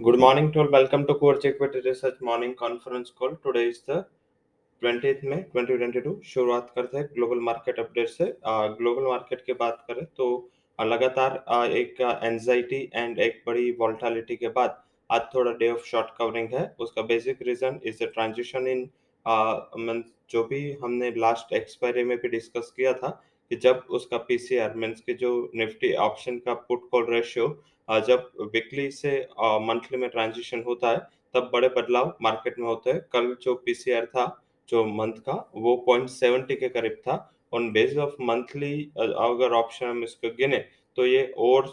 Good morning to all. Welcome to Core Equity Research Morning Conference Call. Today is the 20th में 2022 शुरुआत करते हैं global market update से global market की बात करें तो लगातार एक एंजाइटी एंड एक बड़ी वॉल्टालिटी के बाद आज थोड़ा डे ऑफ़ शॉर्ट कवरिंग है उसका basic reason is the transition in जो भी हमने लास्ट एक्सपायरी में भी डिस्कस किया था कि जब उसका पीसीआर मीन्स के जो निफ्टी ऑप्शन का पुट कॉल रेशियो जब वीकली से मंथली में ट्रांजिशन होता है, तब बड़े बदलाव मार्केट में होते हैं। कल जो पीसीआर था, जो मंथ का, वो पॉइंट सेवेंटी के करीब था। ऑन बेस ऑफ़ मंथली अगर ऑप्शन हम इसको गिने तो ये और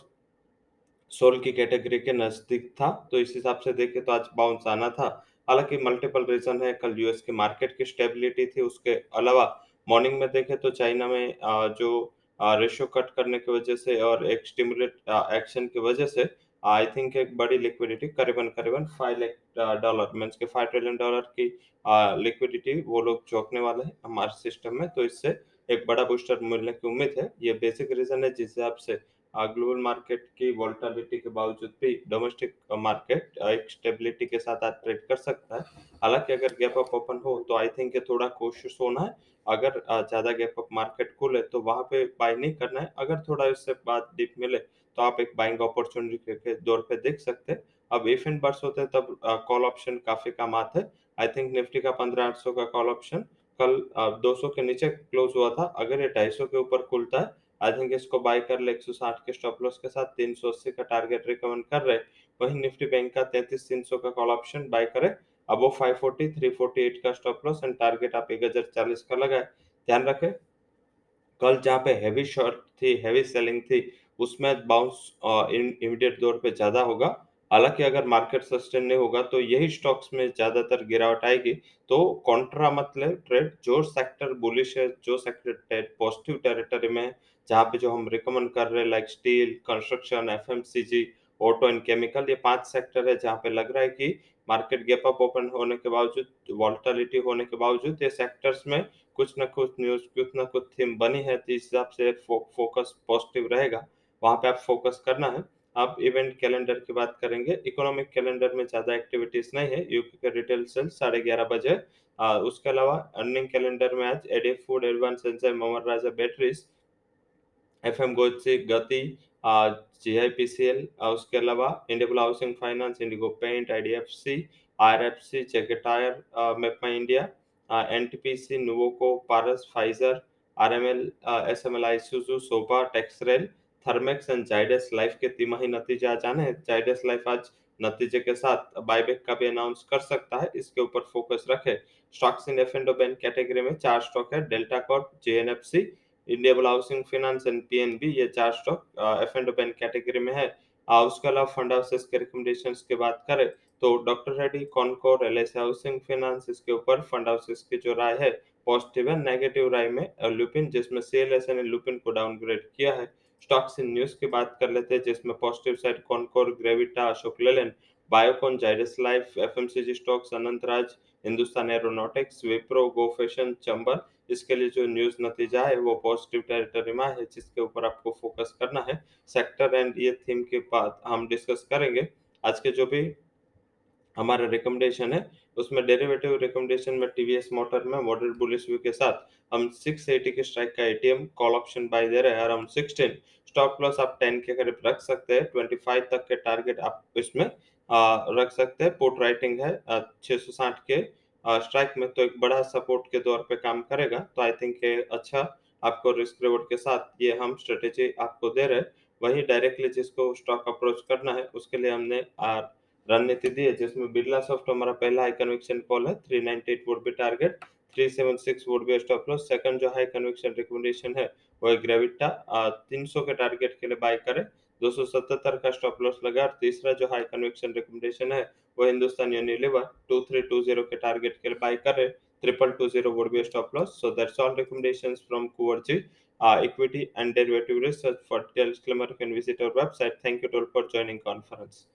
सोल की कैटेगरी के नज़दीक था। तो इस हिसाब से देखे तो आज बाउंस आना था। हालाँकि मल्टीपल रीजन है, कल यूएस के मार्केट की स्टेबिलिटी थी, उसके अलावा मॉर्निंग में देखें तो चाइना में जो रेशो कट करने की वजह से और एक स्टिमुलेट एक्शन की वजह से आई थिंक एक बड़ी लिक्विडिटी करीबन करीबन फाइव लाख डॉलर मीन्स के फाइव ट्रिलियन डॉलर की लिक्विडिटी वो लोग चौंकने वाले हैं हमारे सिस्टम में। तो इससे एक बड़ा बूस्टर मिलने की उम्मीद है। ये बेसिक रीजन है जिस हिसाब से ग्लोबल मार्केट की वोल्टालिटी के बावजूद भी डोमेस्टिक मार्केट एक स्टेबिलिटी के साथ आज ट्रेड कर सकता है। हालाँकि अगर गैप अप ओपन हो तो आई थिंक थोड़ा कोशिश होना है। अगर ज़्यादा गैप अप मार्केट खुले तो वहाँ पे बाय नहीं करना है। अगर थोड़ा इससे बाद डिप मिले तो आप एक बाइंग अपॉर्चुनिटी के दौर पे देख सकते हैं। अब इफ़ इन बर्स होते हैं, तब कॉल ऑप्शन काफ़ी काम आते हैं। आई थिंक निफ्टी का पंद्रह आठ सौ का कॉल ऑप्शन कल दो सौ के नीचे क्लोज हुआ था। अगर ये ढाई सौ के ऊपर खुलता है आई थिंक इसको बाय कर ले 160 के स्टॉप लॉस के साथ 380 का टारगेट रिकमेंड कर रहे, वहीं निफ्टी बैंक का 33 300 का कॉल ऑप्शन बाय करे। अब वो 540 348 का स्टॉप लॉस एंड टारगेट आप 1040 का लगाए। ध्यान रखें, कल जहाँ पे हैवी शॉर्ट थी हैवी सेलिंग थी, उसमें बाउंस इमीडिएट दौर पे ज़्यादा होगा। हालाँकि अगर मार्केट सस्टेन नहीं होगा तो यही स्टॉक्स में ज़्यादातर गिरावट आएगी। तो कॉन्ट्रा मतलब ट्रेड जो सेक्टर बुलिश है, जो सेक्टर पॉजिटिव टेरिटरी में जहाँ पे जो हम रिकमेंड कर रहे हैं like steel construction FMCG auto and chemical ये पाँच सेक्टर है जहाँ पे लग रहा है कि मार्केट गैप अप ओपन होने के बावजूद वॉल्टिलिटी होने के बावजूद ये सेक्टर्स में कुछ ना कुछ न्यूज़ कुछ ना कुछ थीम बनी है तो इस हिसाब से फो, फोकस पॉजिटिव रहेगा। वहाँ पे आप फोकस करना है। आप इवेंट कैलेंडर की बात करेंगे। इकोनॉमिक कैलेंडर में ज़्यादा एक्टिविटीज़ नहीं है। यूपी का रिटेल सेल साढ़े ग्यारह बजे। उसके अलावा अर्निंग कैलेंडर में आज AD food advance enzyme Mohammad Raja batteries F M Gati G I P C L उसके अलावा Indiabulls housing finance IndiGo paint I D F C R F C JK tyre मेपमा India N T P C Nuvoco Paras Pfizer R M L S M L I Suju सोपा टेक्सरेल Thermax and Zydus life के तिमाही नतीजे आ जाने Zydus life आज नतीजे के साथ बायबैक का भी अनाउंस कर सकता है, इसके ऊपर फोकस रखे। Stocks in F and category में चार स्टॉक है Delta Corp J N F C India housing finance and PNB ये चार stock F and ban category में है। उसके अलावा फंड हाउसेस के रिकमेंडेशन की बात करें तो doctor Reddy Concor LS housing finance इसके ऊपर फंड हाउसेस की जो राय है पॉजिटिव है नेगेटिव राय में लुपिन जिसमें सीएलएसए ने लुपिन को डाउनग्रेड किया है। स्टॉक्स इन न्यूज़ की बात कर लेते हैं, जिसमें positive side Concor Gravita Ashok Leyland Biocon Zydus life FMCG stocks Anantraj Hindustan aeronautics, Wipro, go fashion, Chambal, इसके लिए जो न्यूज़ नतीजा है, वो पॉजिटिव टेरिटरी में है, जिसके ऊपर आपको फोकस करना है। सेक्टर एंड ये थीम के बाद हम डिस्कस करेंगे। आज के जो भी हमारा रिकमेंडेशन है, उसमें डेरिवेटिव रिकमेंडेशन में टीवीएस मोटर में मॉडरेट बुलिश व्यू के साथ हम 680 के स्ट्राइक का एटीएम कॉल ऑप्शन बाय दे रहे हैं अराउंड 16 स्टॉप लॉस आप 10 के करीब रख सकते हैं 25 तक के टारगेट आप इसमें रख सकते हैं। पोर्ट राइटिंग है छह सौ साठ के। स्ट्राइक में तो एक बड़ा सपोर्ट के तौर पे काम करेगा तो आई थिंक अच्छा आपको रिस्क रिवॉर्ड के साथ ये हम स्ट्रेटेजी आपको दे रहे वही डायरेक्टली जिसको स्टॉक अप्रोच करना है, उसके लिए हमने रणनीति दी है, जिसमें बिरला सॉफ्ट हमारा पहला हाई कन्विक्शन कॉल है 398 would be target 376 would be stop loss second जो हाई कन्विक्शन रिकमेंडेशन है, वो है ग्रेविटा 300 के टारगेट के लिए बाय करें। दो सौ सतहत्तर का स्टॉप लॉस लगा और तीसरा जो हाई कन्वेक्शन रिकमेंडेशन है, वो Hindustan Unilever two three two zero के टारगेट के बाय कर रहे triple two zero would be stop loss so that's all recommendations from कुवर्जी equity and derivative research for details disclaimer can visit our website thank you all for joining conference